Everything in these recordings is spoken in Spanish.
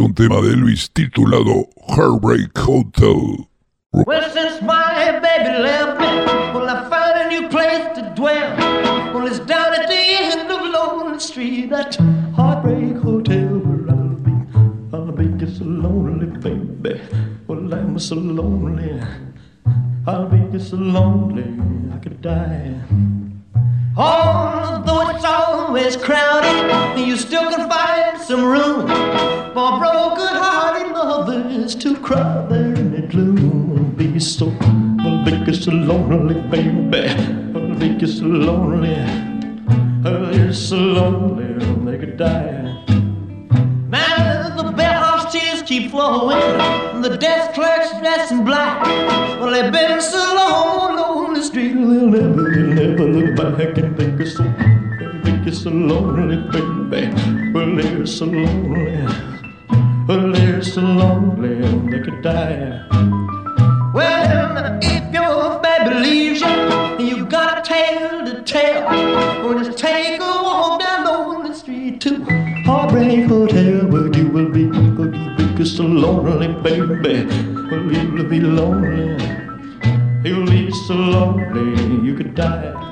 un tema de Elvis titulado Heartbreak Hotel. Well, since my baby left me, well, I found a new place to dwell. Well, it's down at the end of Lonely Street, that heartbreak hotel where I'll be. I'll be just so lonely, baby. Well, I'm so lonely. I'll be just so lonely, I could die. Although it's always crowded, you still can find some room for broken-hearted lovers to cry there in the gloom. Be so, I'll be so lonely, baby. I'll be so lonely. I'll be so lonely, they could die. Man, the bellhop's tears keep flowing. And the desk clerk's dressed in black. Well, they've been so long on the street, they'll never, they'll never look back and think it's so, think it's so lonely, baby. Well, they're so lonely. Well, they're so lonely, they could die. Well, if your baby leaves you, you got a tale to tell. Well, just take a walk down the street to Heartbreak Hotel, where you will be, where you will be so lonely, baby. Well, you will be lonely. You'll leave be so lonely, you could die.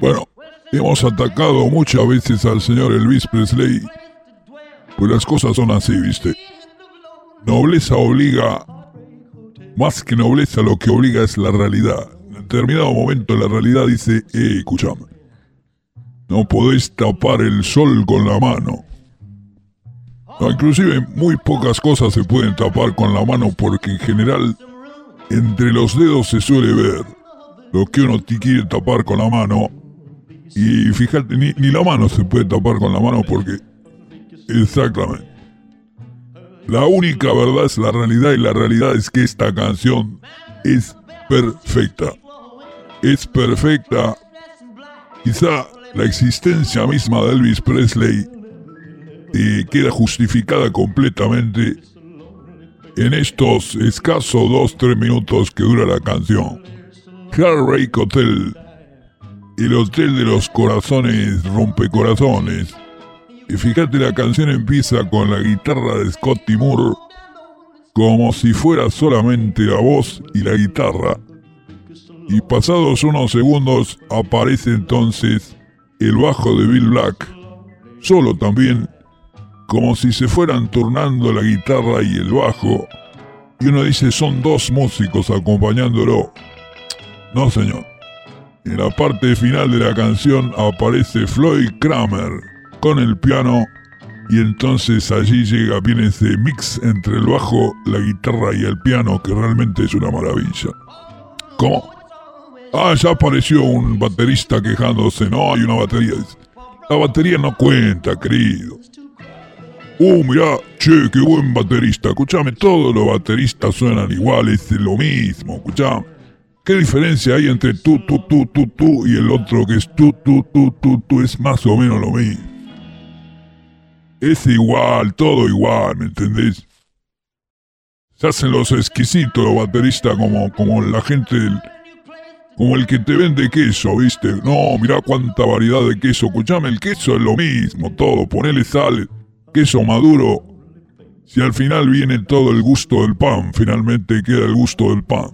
Bueno, hemos atacado muchas veces al señor Elvis Presley, pues las cosas son así, ¿viste? Nobleza obliga, más que nobleza lo que obliga es la realidad. En determinado momento la realidad dice, eh, escúchame, no podés tapar el sol con la mano. No, inclusive muy pocas cosas se pueden tapar con la mano porque en general entre los dedos se suele ver lo que uno quiere tapar con la mano y fíjate, ni, ni la mano se puede tapar con la mano porque... Exactamente. La única verdad es la realidad y la realidad es que esta canción es perfecta. Es perfecta. Quizá la existencia misma de Elvis Presley queda justificada completamente en estos escasos 2-3 minutos que dura la canción. Heartbreak Hotel el hotel de los corazones rompecorazones. Y fíjate, la canción empieza con la guitarra de Scotty Moore, como si fuera solamente la voz y la guitarra. Y pasados unos segundos aparece entonces el bajo de Bill Black, solo también, como si se fueran turnando la guitarra y el bajo. Y uno dice, son dos músicos acompañándolo. No, señor. En la parte final de la canción aparece Floyd Kramer con el piano y entonces allí llega, viene ese mix entre el bajo, la guitarra y el piano que realmente es una maravilla. ¿Cómo? Ah, ya apareció un baterista quejándose. No, hay una batería. La batería no cuenta, querido. Uh, mirá, che, qué buen baterista. Escuchame, todos los bateristas suenan iguales, es lo mismo. Escuchame. ¿Qué diferencia hay entre tú, tú, tú, tú, tú y el otro que es tú, tú, tú, tú, tú? Es más o menos lo mismo. Es igual, todo igual, ¿me entendés? Se hacen los exquisitos los bateristas como, como la gente, como el que te vende queso, ¿viste? No, mirá cuánta variedad de queso. Escuchame, el queso es lo mismo, todo. Ponele sal, queso maduro. Si al final viene todo el gusto del pan, finalmente queda el gusto del pan.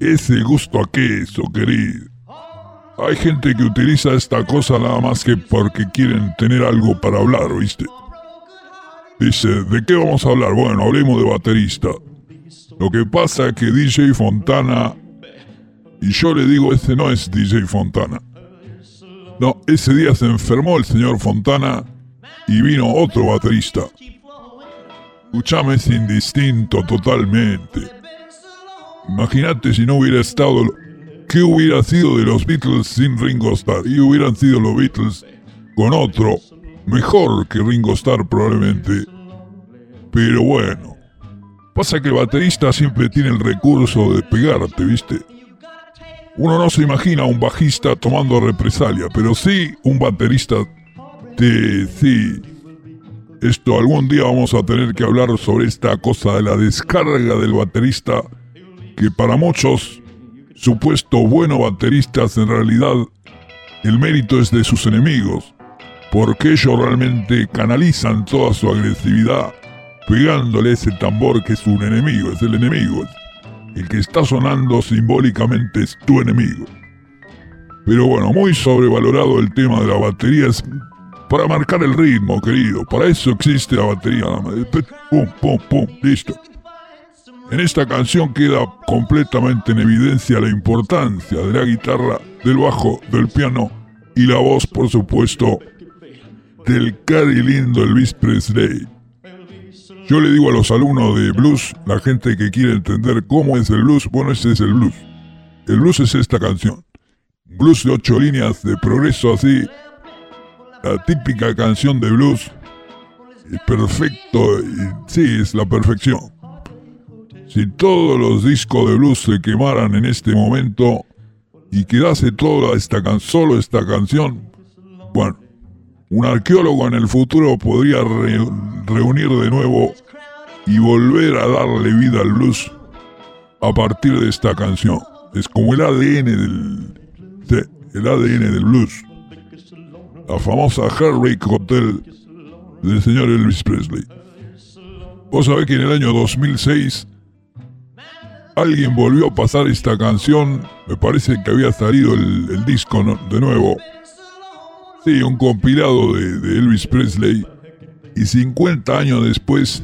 Ese gusto a queso, querido. Hay gente que utiliza esta cosa nada más que porque quieren tener algo para hablar, ¿viste? Dice, ¿de qué vamos a hablar? Bueno, hablemos de baterista. Lo que pasa es que DJ Fontana... Y yo le digo, ese no es DJ Fontana. No, ese día se enfermó el señor Fontana y vino otro baterista. Escuchame, es indistinto totalmente. Imagínate si no hubiera estado... ¿Qué hubiera sido de los Beatles sin Ringo Starr? Y hubieran sido los Beatles con otro, mejor que Ringo Starr probablemente. Pero bueno, pasa que el baterista siempre tiene el recurso de pegarte, ¿viste? Uno no se imagina a un bajista tomando represalia, pero sí un baterista de... sí. Esto algún día vamos a tener que hablar sobre esta cosa de la descarga del baterista, que para muchos supuesto buenos bateristas en realidad el mérito es de sus enemigos, porque ellos realmente canalizan toda su agresividad pegándole ese tambor que es un enemigo, es el enemigo. El que está sonando simbólicamente es tu enemigo. Pero bueno, muy sobrevalorado el tema de la batería es para marcar el ritmo, querido. Para eso existe la batería. Pum, pum, pum, listo. En esta canción queda completamente en evidencia la importancia de la guitarra, del bajo, del piano y la voz, por supuesto, del cari lindo Elvis Presley. Yo le digo a los alumnos de blues, la gente que quiere entender cómo es el blues, bueno, ese es el blues. El blues es esta canción. Blues de ocho líneas de progreso así. La típica canción de blues. Perfecto. Sí, es la perfección. Si todos los discos de blues se quemaran en este momento y quedase toda esta can solo esta canción, bueno, un arqueólogo en el futuro podría reunir de nuevo y volver a darle vida al blues a partir de esta canción. Es como el ADN del, el ADN del blues. La famosa Heartbreak Hotel del señor Elvis Presley. Vos sabés que en el año 2006 alguien volvió a pasar esta canción. Me parece que había salido el, disco de nuevo. Sí, un compilado de, de Elvis Presley. Y 50 años después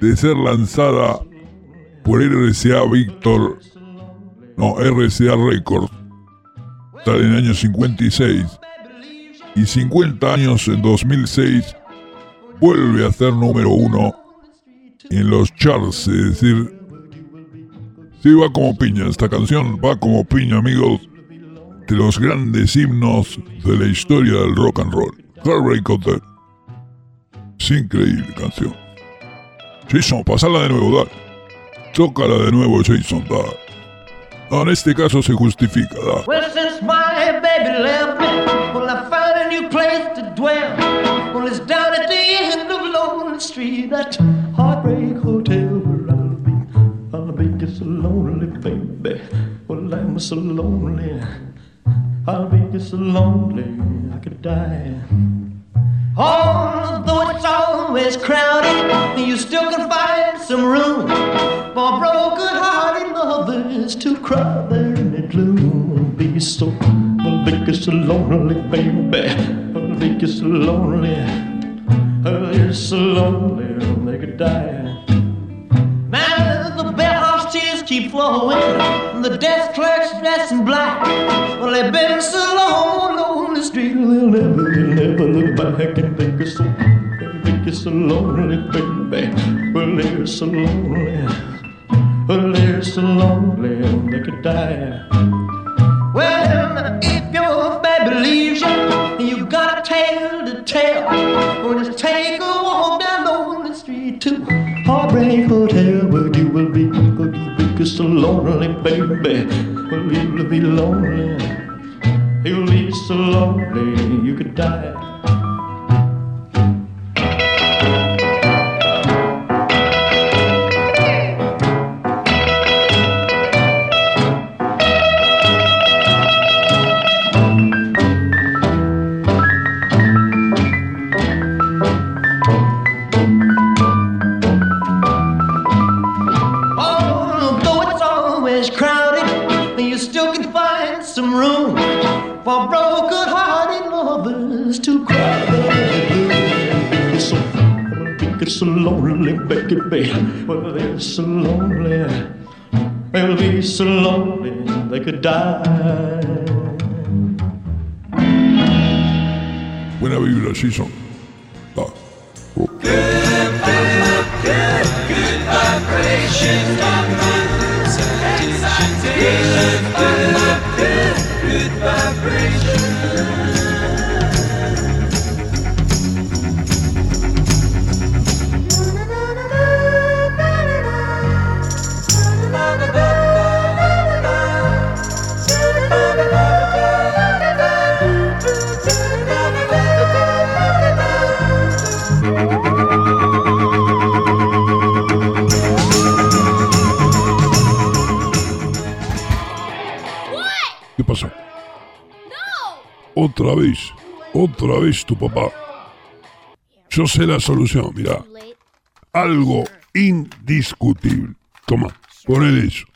de ser lanzada por RCA Victor, no, RCA Records, tal en el año 56, y 50 años en 2006, vuelve a ser número uno en los charts, es decir, sí va como piña, esta canción va como piña, amigos, de los grandes himnos de la historia del rock and roll. Heartbreak Hotel. Es increíble canción. Jason, pasala de nuevo, dale. Tócala de nuevo, Jason, dale. No, en este caso se justifica. Well, since my baby left me, well, I found a new place to dwell. Well, it's down at the end of Lonely Street, that heartbreak hotel where I'll be. I'll be just so lonely, baby. Well, I'm so lonely. I'll be just so lonely, I could die. Although it's always crowded, you still can find some room for broken-hearted lovers to cry there in the gloom. Be so, I'll be so lonely, baby. I'll be so lonely. Oh, you're so lonely, they could die. Now the bellhop's tears keep flowing, and the desk clerk's dressed in black. Well, they've been so long on the street, they'll never, they'll never look back and think it's so, think it's so lonely, baby. Well, they're so lonely, well, they're so lonely, they could die. Well, if your baby leaves you, you got a tale to tell. Well, just take a walk down lonely street to Heartbreak Hotel, where you will be, where you will be so lonely, baby. Well, you will be lonely. You'll be so lonely, you could die. is crowded, you still can find some room for broken-hearted lovers to cry their. So it's so lonely, baby, baby. Well, it's so lonely. They'll be so lonely they could die. Whenever you see son. Ah. Uh, good, good, good, good vibrations. Goodbye, good vibration. Otra vez, otra vez tu papá. Yo sé la solución, mira. Algo indiscutible. Toma, ponele eso.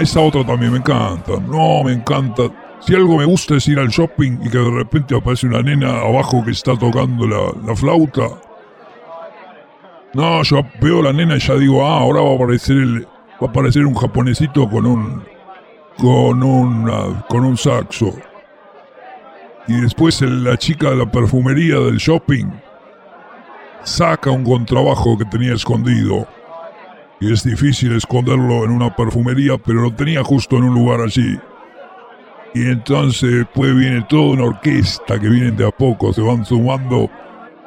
Esa otra también me encanta. No, me encanta. Si algo me gusta es ir al shopping y que de repente aparece una nena abajo que está tocando la, la flauta. No, yo veo la nena y ya digo, ah, ahora va a aparecer el, va a aparecer un japonesito con un, con un, con un saxo. Y después la chica de la perfumería del shopping saca un contrabajo que tenía escondido. Y es difícil esconderlo en una perfumería, pero lo tenía justo en un lugar allí. Y entonces después viene toda una orquesta que vienen de a poco, se van sumando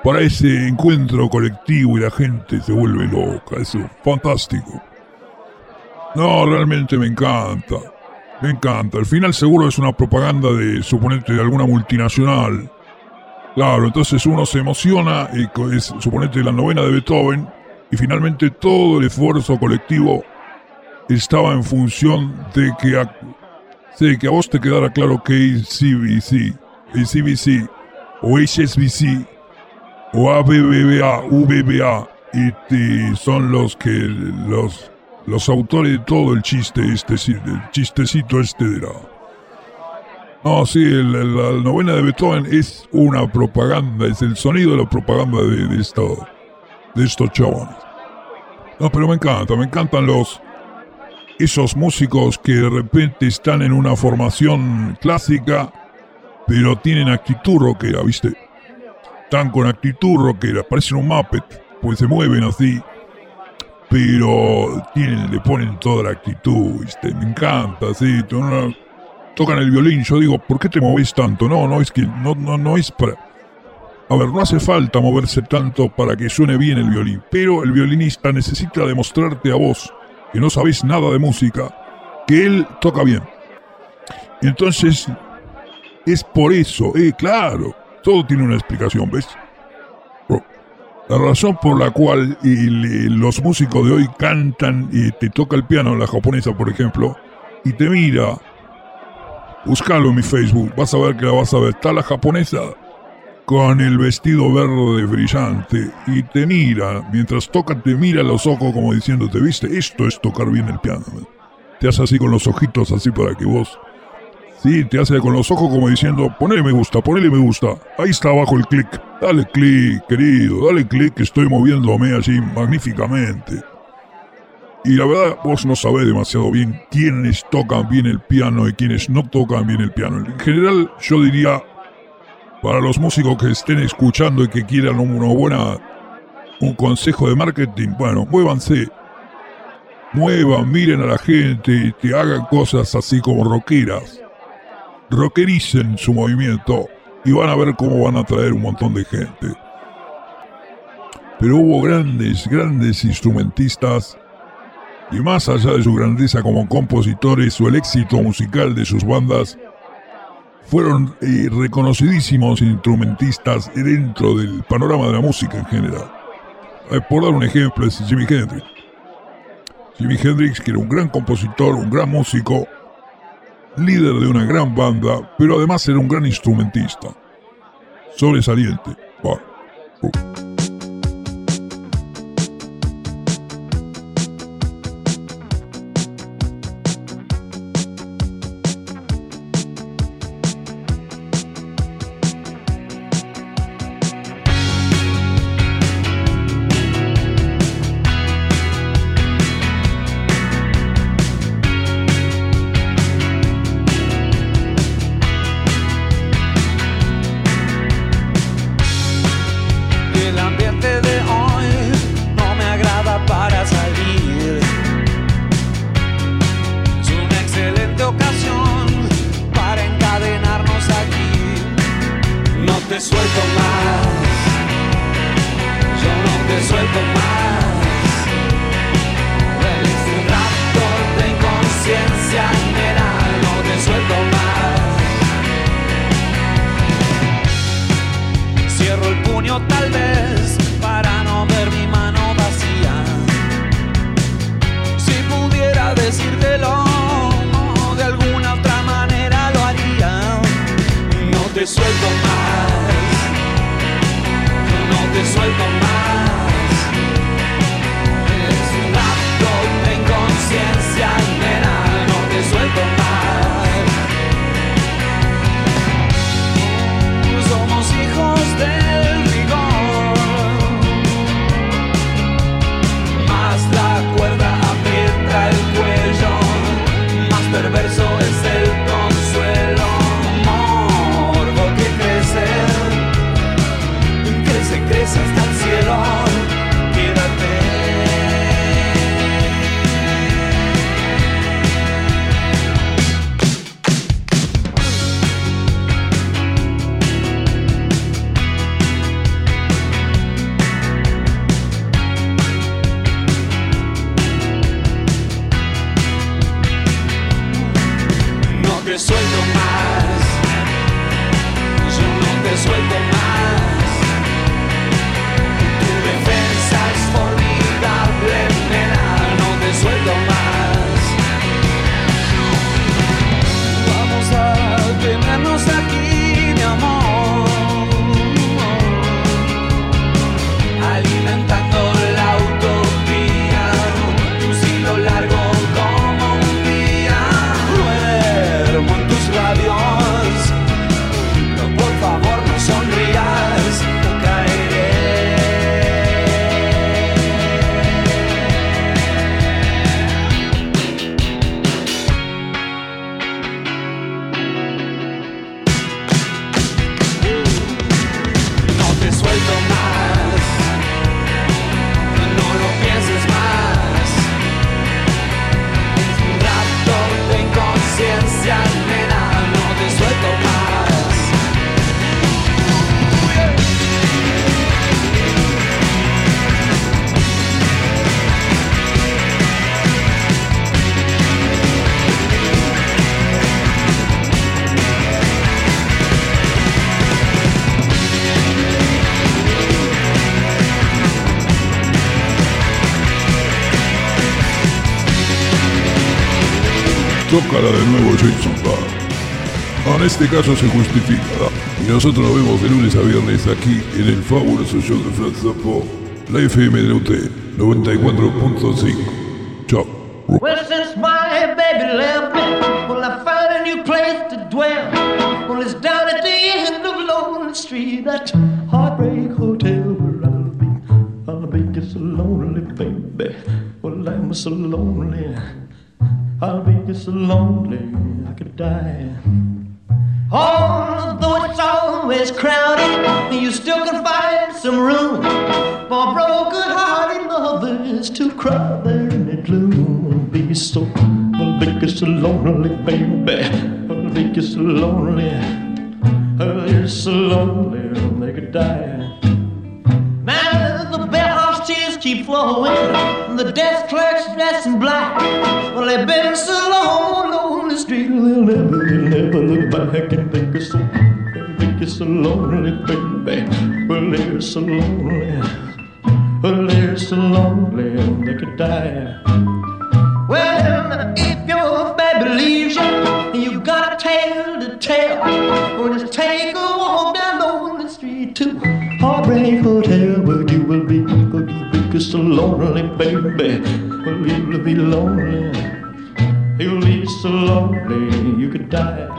para ese encuentro colectivo y la gente se vuelve loca. Eso es fantástico. No, realmente me encanta. Me encanta. Al final seguro es una propaganda de, suponete, de alguna multinacional. Claro, entonces uno se emociona y es, suponete, la novena de Beethoven y finalmente todo el esfuerzo colectivo estaba en función de que a, sí, que a vos te quedara claro que ACBC, ACBC o HSBC o ABBA, VBA son los que los los autores de todo el chiste este, el chistecito este de la... No, sí, el- la novena de Beethoven es una propaganda, es el sonido de la propaganda de, de, esto, de estos chavales. No, pero me encanta, me encantan los... Esos músicos que de repente están en una formación clásica, pero tienen actitud rockera, ¿viste? Están con actitud rockera, parecen un Muppet, pues se mueven así pero tienen, le ponen toda la actitud, ¿viste? Me encanta, sí. tocan el violín, yo digo, ¿por qué te moves tanto? No, no, es que no, no, no es para... A ver, no hace falta moverse tanto para que suene bien el violín, pero el violinista necesita demostrarte a vos, que no sabéis nada de música, que él toca bien. Entonces, es por eso, eh, claro, todo tiene una explicación, ¿ves? La razón por la cual eh, los músicos de hoy cantan y te toca el piano, la japonesa por ejemplo, y te mira, búscalo en mi Facebook, vas a ver que la vas a ver. Está la japonesa con el vestido verde brillante y te mira, mientras toca te mira los ojos como diciéndote, viste, esto es tocar bien el piano. Te hace así con los ojitos así para que vos... Sí, te hace con los ojos como diciendo, ponele me gusta, ponele me gusta. Ahí está abajo el clic. Dale clic, querido, dale clic estoy moviéndome así magníficamente. Y la verdad, vos no sabés demasiado bien quiénes tocan bien el piano y quiénes no tocan bien el piano. En general, yo diría, para los músicos que estén escuchando y que quieran una buena, un consejo de marketing, bueno, muévanse. Muevan, miren a la gente y te hagan cosas así como rockeras rockericen su movimiento y van a ver cómo van a atraer un montón de gente. Pero hubo grandes, grandes instrumentistas y más allá de su grandeza como compositores o el éxito musical de sus bandas, fueron eh, reconocidísimos instrumentistas dentro del panorama de la música en general. Eh, por dar un ejemplo es Jimi Hendrix. Jimi Hendrix, que era un gran compositor, un gran músico, líder de una gran banda, pero además era un gran instrumentista. Sobresaliente. Bueno, uh. te suelto más. Es un acto de inconsciencia, nena, no te suelto más. Somos hijos de de nuevo Jason. En este caso se justifica. Y nosotros nos vemos de lunes a viernes aquí en el fabuloso show de Frank Zappo, la FM de UT 94.5. Chao. Since my baby left me, well, I found a new place to dwell. Well, it's down at the end of Street, heartbreak hotel where I'll be. I'll be so lonely, baby. Well, I'm so lonely. I'll be so lonely, I could die. Although it's always crowded, you still can find some room for broken-hearted lovers to cry there in the gloom. Be so, well, be so lonely, baby. Well, be so lonely. Oh, you're so lonely, they could die. Keep flowing, and the desk clerk's dressed in black. Well, they've been so long on the street, they'll never, they'll never look back and think it's so, think it's so lonely, baby. Well, they're so lonely, well, they're so lonely, they could die. Well, if your baby leaves you, you've got a tale to tell. Or just take a so lonely, baby. Well, you'll be lonely. You'll be so lonely, you could die.